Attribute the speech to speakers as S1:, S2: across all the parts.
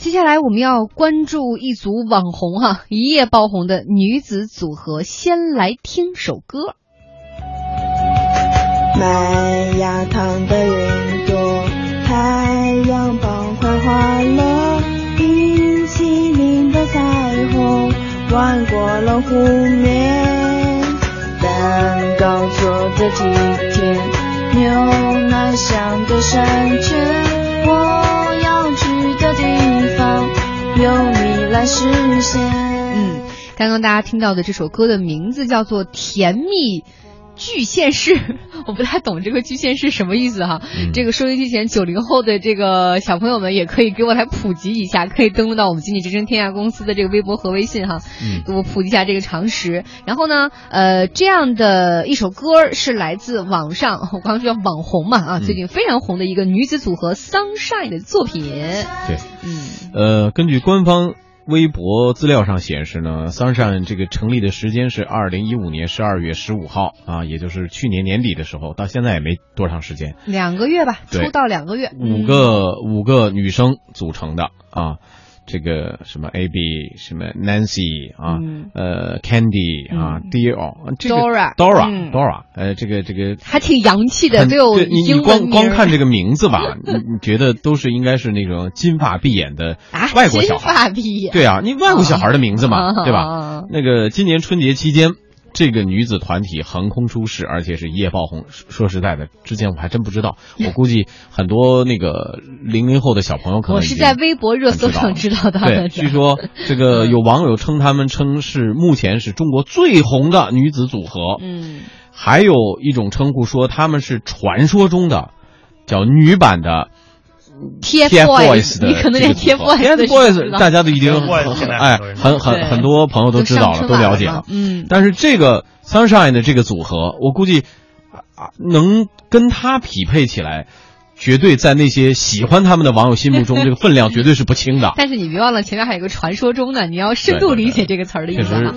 S1: 接下来我们要关注一组网红哈，一夜爆红的女子组合，先来听首歌。
S2: 麦芽糖的云朵，太阳棒快化了，冰淇淋的彩虹穿过了湖面，蛋糕做的体贴，牛奶香的山泉，由你来实现。
S1: 嗯，刚刚大家听到的这首歌的名字叫做《甜蜜》。巨现式，我不太懂这个巨现式什么意思哈。
S3: 嗯
S1: 这个收音机前九零后的这个小朋友们也可以给我来普及一下，可以登录到我们经济之声天下公司的这个微博和微信哈，
S3: 嗯
S1: 给我普及一下这个常识。然后呢，呃，这样的一首歌是来自网上，我刚刚说叫网红嘛啊，
S3: 嗯
S1: 最近非常红的一个女子组合 Sunshine 的作品。
S3: 对，
S1: 嗯
S3: 呃，根据官方微博资料上显示呢，Sunshine 这个成立的时间是二零一五年十二月十五号啊，也就是去年年底的时候，到现在也没多长时间，
S1: 两个月吧，出道两个月，
S3: 五个、五个女生组成的啊。这个什么 A B 什么 Nancy 啊，
S1: 嗯。
S3: 呃 Candy 啊、Dior 这个
S1: Dora
S3: Dora
S1: 嗯。
S3: Dora 呃这个这个
S1: 还挺洋气的，都有
S3: 对你你光光看这个名字吧，你你觉得都是应该是那种金发碧眼的
S1: 啊，
S3: 外国小孩。
S1: 金发碧眼，
S3: 对啊，你外国小孩的名字嘛，
S1: 啊
S3: 对吧？
S1: 啊
S3: 那个今年春节期间，这个女子团体横空出世，而且是一夜爆红。说说实在的，之前我还真不知道。我估计很多那个零零后的小朋友可能
S1: 我是在微博热搜上知道的。
S3: 据说这个有网友称他们称是目前是中国最红的女子组合。
S1: 嗯，
S3: 还有一种称呼说他们是传说中的叫女版的
S1: TFBOYS
S3: 的
S1: 你可能连
S3: 这个组合
S1: 知
S3: TFBOYS
S1: 道
S3: 大家都已经哎
S4: 很
S3: 很很多朋友都知道了，都了解了。
S1: 嗯，
S3: 但是这个 Sunshine 的这个组合，我估计啊啊能跟他匹配起来，绝对在那些喜欢他们的网友心目中，这个分量绝对是不轻的。
S1: 但是你别忘了前面还有个传说中的，你要深度理解这个词儿的意思哈。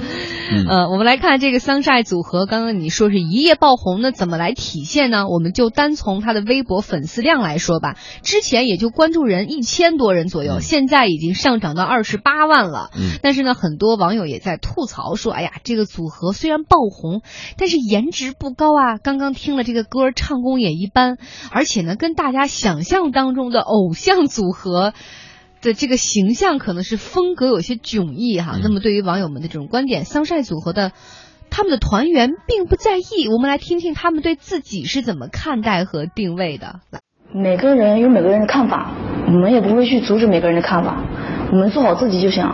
S3: 嗯
S1: 呃，我们来看这个 Sunshine 组合，刚刚你说是一夜爆红，那怎么来体现呢？我们就单从他的微博粉丝量来说吧，之前也就关注人一千多人左右，
S3: 嗯
S1: 现在已经上涨到二十八万了。
S3: 嗯
S1: 但是呢，很多网友也在吐槽说，哎呀，这个组合虽然爆红，但是颜值不高啊。刚刚听了这个歌，唱功也一般，而且呢，跟大家想象当中的偶像组合。的这个形象可能是风格有些迥异哈，
S3: 嗯
S1: 那么对于网友们的这种观点，桑晒组合的他们的团员并不在意，我们来听听他们对自己是怎么看待和定位的。
S5: 每个人有每个人的看法，我们也不会去阻止每个人的看法，我们做好自己就行。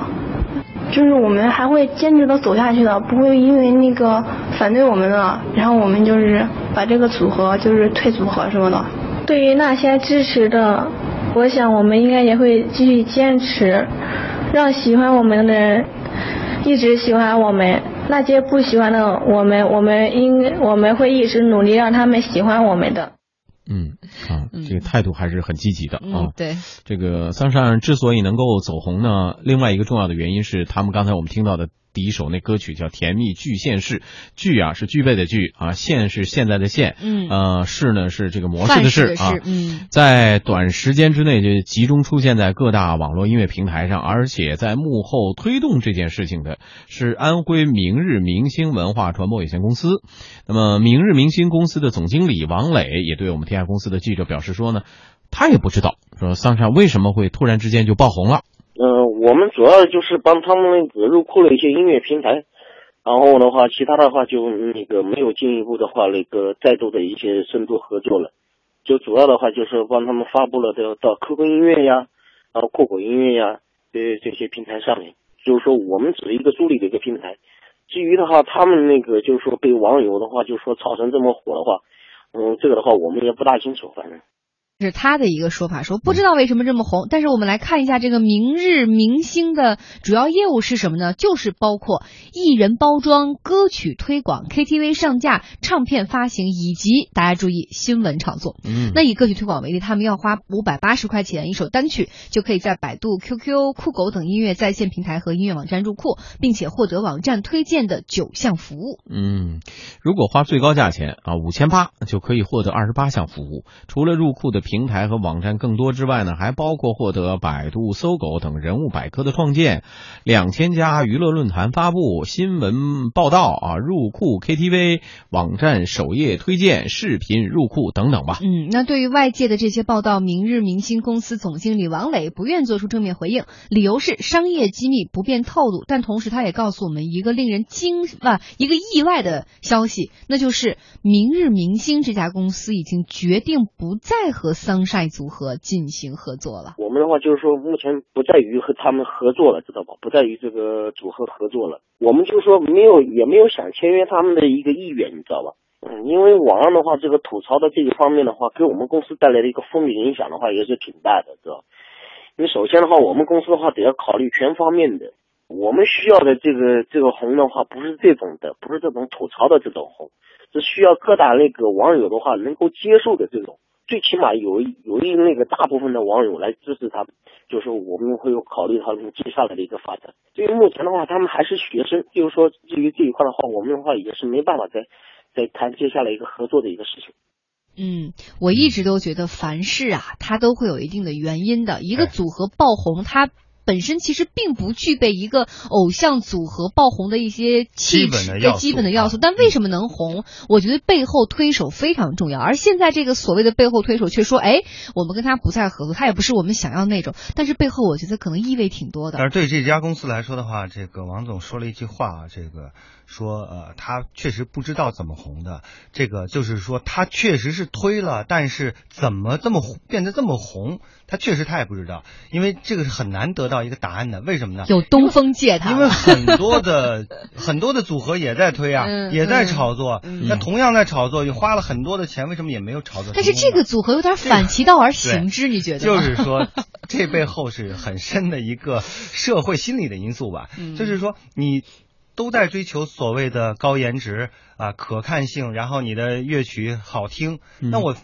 S6: 就是我们还会坚持的走下去的，不会因为那个反对我们的，然后我们就是把这个组合就是退组合什么的。对于那些支持的，我想我们应该也会继续坚持，让喜欢我们的人一直喜欢我们。那些不喜欢的我们，我们应我们会一直努力让他们喜欢我们的。
S3: 嗯啊，这个态度还是很积极的啊。
S1: 嗯，对，
S3: 这个桑葚之所以能够走红呢，另外一个重要的原因是他们刚才我们听到的第一首那歌曲叫《甜蜜巨现式》，巨啊是具备的巨啊，现是现在的现，
S1: 嗯
S3: 呃，式呢是这个模式的式啊
S1: 嗯
S3: 在短时间之内就集中出现在各大网络音乐平台上，而且在幕后推动这件事情的是安徽明日明星文化传播有限公司。那么，明日明星公司的总经理王磊也对我们天下公司的记者表示说呢，他也不知道说桑莎为什么会突然之间就爆红了。
S7: 我们主要就是帮他们那个入库了一些音乐平台，然后的话，其他的话就那个没有进一步的话那个再度的一些深度合作了，就主要的话就是帮他们发布了到 QQ 音乐呀，然后酷狗音乐呀，这这些平台上面，就是说我们只是一个助力的一个平台。至于的话，他们那个就是说被网友的话就是说炒成这么火的话，嗯，这个的话我们也不大清楚，反正。
S1: 是他的一个说法，说不知道为什么这么红，但是我们来看一下这个明日明星的主要业务是什么呢？就是包括艺人包装、歌曲推广、KTV 上架、唱片发行以及大家注意新闻炒作。
S3: 嗯
S1: 那以歌曲推广为例，他们要花五百八十块钱一首单曲，就可以在百度、QQ、酷狗等音乐在线平台和音乐网站入库，并且获得网站推荐的九项服务。
S3: 嗯，如果花最高价钱啊五千八就可以获得二十八项服务，除了入库的平台和网站更多之外呢，还包括获得百度、搜狗等人物百科的创建，两千家娱乐论坛发布、新闻报道啊，入库 KTV、网站首页推荐、视频入库等等吧。
S1: 嗯，那对于外界的这些报道，明日明星公司总经理王磊不愿做出正面回应，理由是商业机密不便透露。但同时，他也告诉我们一个令人惊啊一个意外的消息，那就是明日明星这家公司已经决定不再和桑晒组合进行合作了。
S7: 我们的话就是说，目前不在于和他们合作了，知道吧？不在于这个组合合作了。我们就说没有，也没有想签约他们的一个意愿，你知道吧？嗯，因为网上的话，这个吐槽的这一方面的话，给我们公司带来的一个负面影响的话，也是挺大的，知道？因为首先的话，我们公司的话得要考虑全方面的。我们需要的这个这个红的话，不是这种的，不是这种吐槽的这种红，是需要各大那个网友的话能够接受的这种。最起码有有一那个大部分的网友来支持他，就是我们会有考虑他们接下来的一个发展。对于目前的话，他们还是学生，就是说至于这一块的话，我们的话也是没办法再再谈接下来一个合作的一个事情。
S1: 嗯，我一直都觉得凡事啊，它都会有一定的原因的。一个组合爆红，它。本身其实并不具备一个偶像组合爆红的一些气质、基本的要素，但为什么能红？我觉得背后推手非常重要。而现在这个所谓的背后推手却说：“哎，我们跟他不再合作，他也不是我们想要那种。”但是背后我觉得可能意味挺多的。
S4: 但是对这家公司来说的话，这个王总说了一句话啊，这个说呃，他确实不知道怎么红的。这个就是说他确实是推了，但是怎么这么变得这么红，他确实他也不知道，因为这个是很难得到。一个答案的，为什么呢？
S1: 有东风借他，
S4: 因为很多的 很多的组合也在推啊，也在炒作。那同样在炒作，也花了很多的钱，为什么也没有炒作？
S1: 但是这个组合有点反其道而行之，你觉得？
S4: 就是说，这背后是很深的一个社会心理的因素吧。就是说，你都在追求所谓的高颜值啊、可看性，然后你的乐曲好听，那我。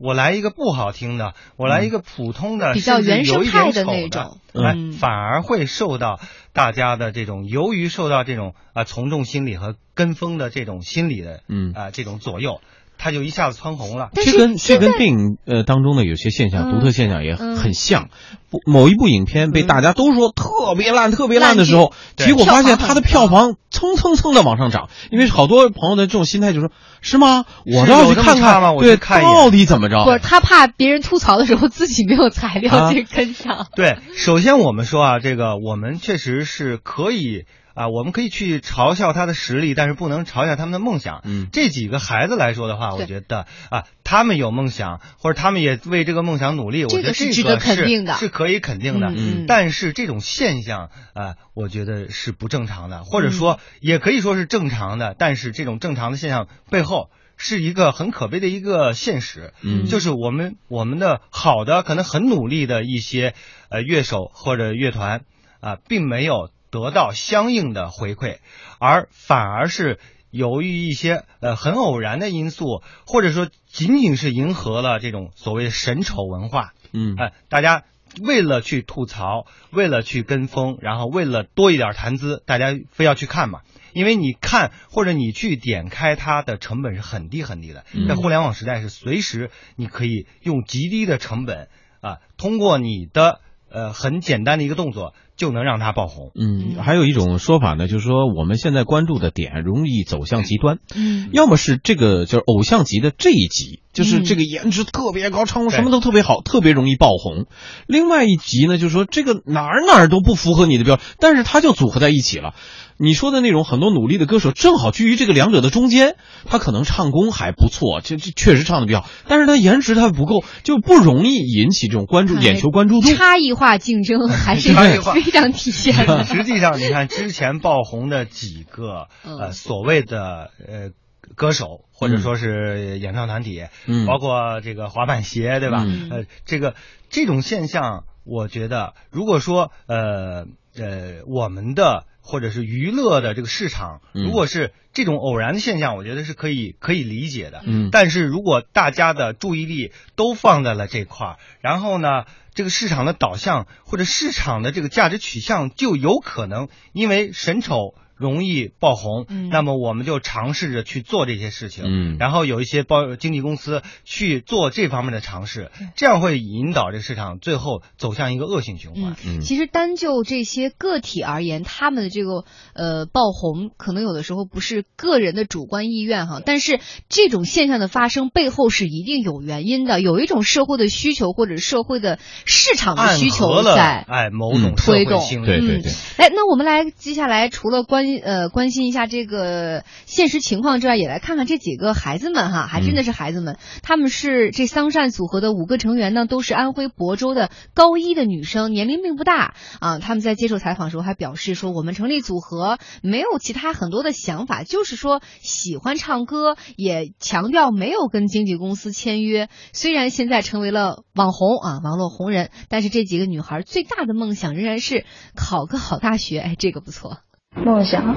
S4: 我来一个不好听的，我来一个普通的，
S1: 比较原生态
S4: 的
S1: 那种，
S4: 哎，反而会受到大家的这种，由于受到这种啊从众心理和跟风的这种心理的，嗯啊这种左右。他就一下子蹿红了，
S3: 这跟这跟电影呃当中的有些现象、独特现象也很像。不，某一部影片被大家都说特别烂、特别烂的时候，结果发现它的票房蹭蹭蹭的往上涨。因为好多朋友的这种心态就是说：是吗？我要去看看
S4: 吗？
S3: 对，到底怎么着？
S1: 不是他怕别人吐槽的时候自己没有材料去跟上。
S4: 对，首先我们说啊，这个我们确实是可以。啊，我们可以去嘲笑他的实力，但是不能嘲笑他们的梦想。嗯，这几个孩子来说的话，我觉得啊，他们有梦想，或者他们也为这个梦想努力，我觉得这个
S1: 是值得肯定的，
S4: 是可以肯定的。嗯，但是这种现象啊，我觉得是不正常的，或者说也可以说是正常的。但是这种正常的现象背后是一个很可悲的一个现实，嗯，就是我们我们的好的可能很努力的一些呃乐手或者乐团啊，并没有。得到相应的回馈，而反而是由于一些呃很偶然的因素，或者说仅仅是迎合了这种所谓的神丑文化，嗯，哎，大家为了去吐槽，为了去跟风，然后为了多一点谈资，大家非要去看嘛，因为你看或者你去点开它的成本是很低很低的，在互联网时代是随时你可以用极低的成本啊，通过你的呃很简单的一个动作。就能让它爆红。
S3: 嗯，还有一种说法呢，就是说我们现在关注的点容易走向极端。嗯，要么是这个就是偶像级的这一集，就是这个颜值特别高，唱功什么都特别好，特别容易爆红。另外一集呢，就是说这个哪儿哪儿都不符合你的标准，但是它就组合在一起了。你说的那种很多努力的歌手，正好居于这个两者的中间。他可能唱功还不错，这这确实唱的比较，但是他颜值他不够，就不容易引起这种关注、眼球关注度。
S1: 差异化竞争还是 非常体现的。
S4: 实际上，你看之前爆红的几个呃所谓的呃歌手，或者说是演唱团体，嗯，包括这个滑板鞋，对吧？呃，这个这种现象，我觉得如果说呃呃我们的。或者是娱乐的这个市场，如果是这种偶然的现象，我觉得是可以可以理解的。嗯，但是如果大家的注意力都放在了这块儿，然后呢，这个市场的导向或者市场的这个价值取向就有可能因为神丑容易爆红，
S1: 嗯。
S4: 那么我们就尝试着去做这些事情，
S3: 嗯。
S4: 然后有一些包经纪公司去做这方面的尝试，这样会引导这个市场最后走向一个恶性循环。
S3: 嗯
S1: 其实单就这些个体而言，他们的这个呃爆红，可能有的时候不是个人的主观意愿哈，但是这种现象的发生背后是一定有原因的，有一种社会的需求或者社会的市场的需求在。
S4: 哎某
S3: 嗯
S4: 种
S1: 推动。
S3: 对对对，
S1: 哎，那我们来接下来除了关呃关心一下这个现实情况之外，也来看看这几个孩子们哈，还真的是孩子们，他们是这桑善组合的五个成员呢，都是安徽亳州的高一的女生，年龄并不大啊。他们在接受采访的时候还表示说，我们成立组合没有其他很多的想法，就是说喜欢唱歌，也强调没有跟经纪公司签约。虽然现在成为了网红啊，网络红人，但是这几个女孩最大的梦想仍然是考个好大学。哎，这个不错。
S5: 梦想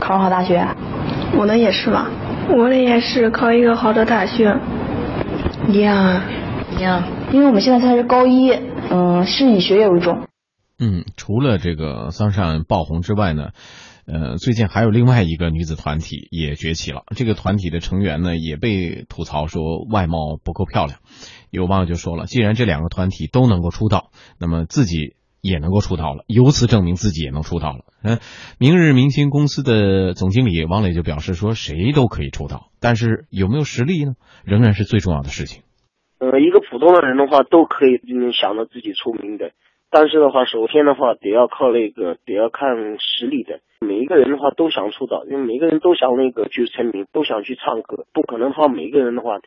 S5: 考上好大学，
S6: 我的也是吧，我的也是考一个好的大学。
S5: 一样一样，因为我们现在才是高一，嗯，是以学业为重。
S3: 嗯，除了这个桑葚爆红之外呢，呃，最近还有另外一个女子团体也崛起了。这个团体的成员呢，也被吐槽说外貌不够漂亮。有网友就说了，既然这两个团体都能够出道，那么自己也能够出道了，由此证明自己也能出道了。嗯，明日明星公司的总经理王磊就表示说，谁都可以出道，但是有没有实力呢，仍然是最重要的事情。
S7: 呃，一个普通的人的话都可以嗯想着自己出名的，但是的话，首先的话得要靠那个得要看实力的。每一个人的话都想出道，因为每个人都想那个去成名，都想去唱歌，不可能的话每个人的话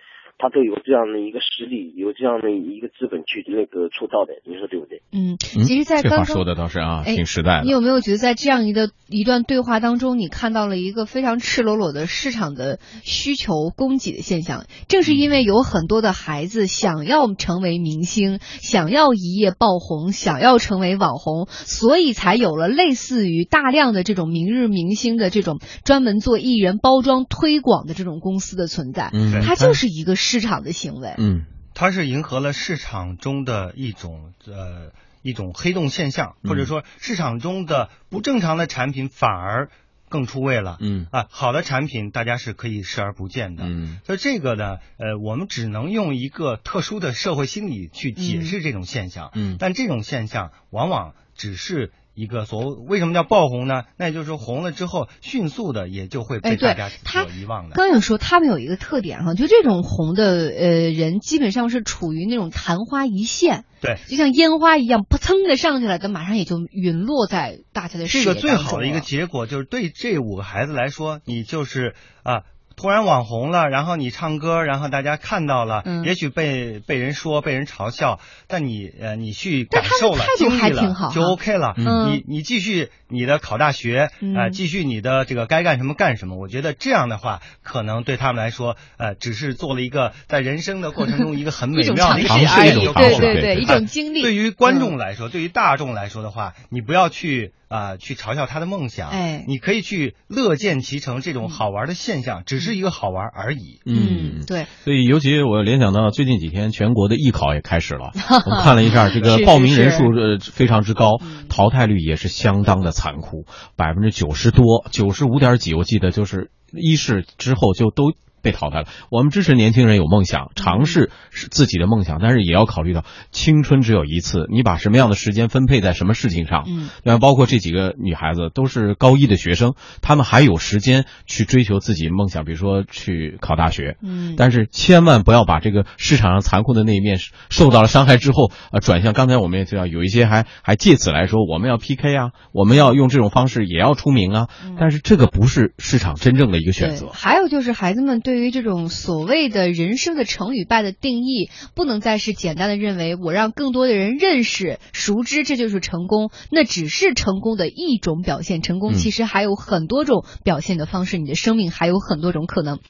S7: 他都有这样的一个实力，有这样的一个资本去那个出道的，你说对不对？
S1: 嗯，
S3: 嗯
S1: 其实，在
S3: 这
S1: 刚
S3: 说的倒是啊，
S1: 哎
S3: 挺实在的。
S1: 你有没有觉得在这样一个一段对话当中，你看到了一个非常赤裸裸的市场的需求供给的现象？正是因为有很多的孩子想要成为明星，想要一夜爆红，想要成为网红，所以才有了类似于大量的这种明日明星的这种专门做艺人包装推广的这种公司的存在。
S3: 嗯，
S1: 它就是一个市场的行为。
S3: 嗯
S4: 它是迎合了市场中的一种呃一种黑洞现象，
S3: 嗯
S4: 或者说市场中的不正常的产品反而更出位了。
S3: 嗯
S4: 啊，好的产品大家是可以视而不见的。
S3: 嗯
S4: 所以这个呢，呃，我们只能用一个特殊的社会心理去解释这种现象。
S3: 嗯
S4: 但这种现象往往只是一个所谓为什么叫爆红呢？那也就是说红了之后，迅速的也就会被大家所遗忘的。
S1: 刚有说他们有一个特点哈，就这种红的呃人，基本上是处于那种昙花一现，
S4: 对，
S1: 就像烟花一样，扑腾的上去了，但马上也就陨落在大家的视野
S4: 这个最好的一个结果就是对这五个孩子来说，你就是啊。突然网红了，然后你唱歌，然后大家看到了，
S1: 嗯。
S4: 也许被被人说、被人嘲笑，但你呃你去感受了、经历了就 OK 了。
S1: 嗯。
S4: 你你继续你的考大学，
S1: 嗯。
S4: 呃，继续你的这个该干什么干什么。我觉得这样的话，可能对他们来说，呃，只是做了一个在人生的过程中一个很美妙的一个
S1: 尝试。
S3: 对对
S1: 对一种经历。
S4: 对于观
S1: 嗯。
S4: 众来说，对于大众来说的话，你不要去啊、去嘲笑他的梦想，
S1: 哎
S4: 你可以去乐见其成这种好玩的现象，只是一个好玩而已。
S1: 嗯，对，
S3: 所以，尤其我联想到最近几天全国的艺考也开始了，我们看了一下，这个报名人数呃非常之高
S1: 嗯，
S3: 淘汰率也是相当的残酷，百分之九十多，九十五点几，我记得就是一试之后就都。被淘汰了。我们支持年轻人有梦想，尝试是自己的梦想，但是也要考虑到青春只有一次，你把什么样的时间分配在什么事情上。
S1: 嗯，
S3: 那？包括这几个女孩子都是高一的学生，她们还有时间去追求自己梦想，比如说去考大学。
S1: 嗯
S3: 但是千万不要把这个市场上残酷的那一面受到了伤害之后，呃，转向刚才我们也知道，有一些还还借此来说我们要 PK 啊，我们要用这种方式也要出名啊。但是这个不是市场真正的一个选择。
S1: 还有就是孩子们对于这种所谓的人生的成与败的定义，不能再是简单的认为我让更多的人认识、熟知，这就是成功。那只是成功的一种表现，成功
S3: 嗯
S1: 其实还有很多种表现的方式，你的生命还有很多种可能。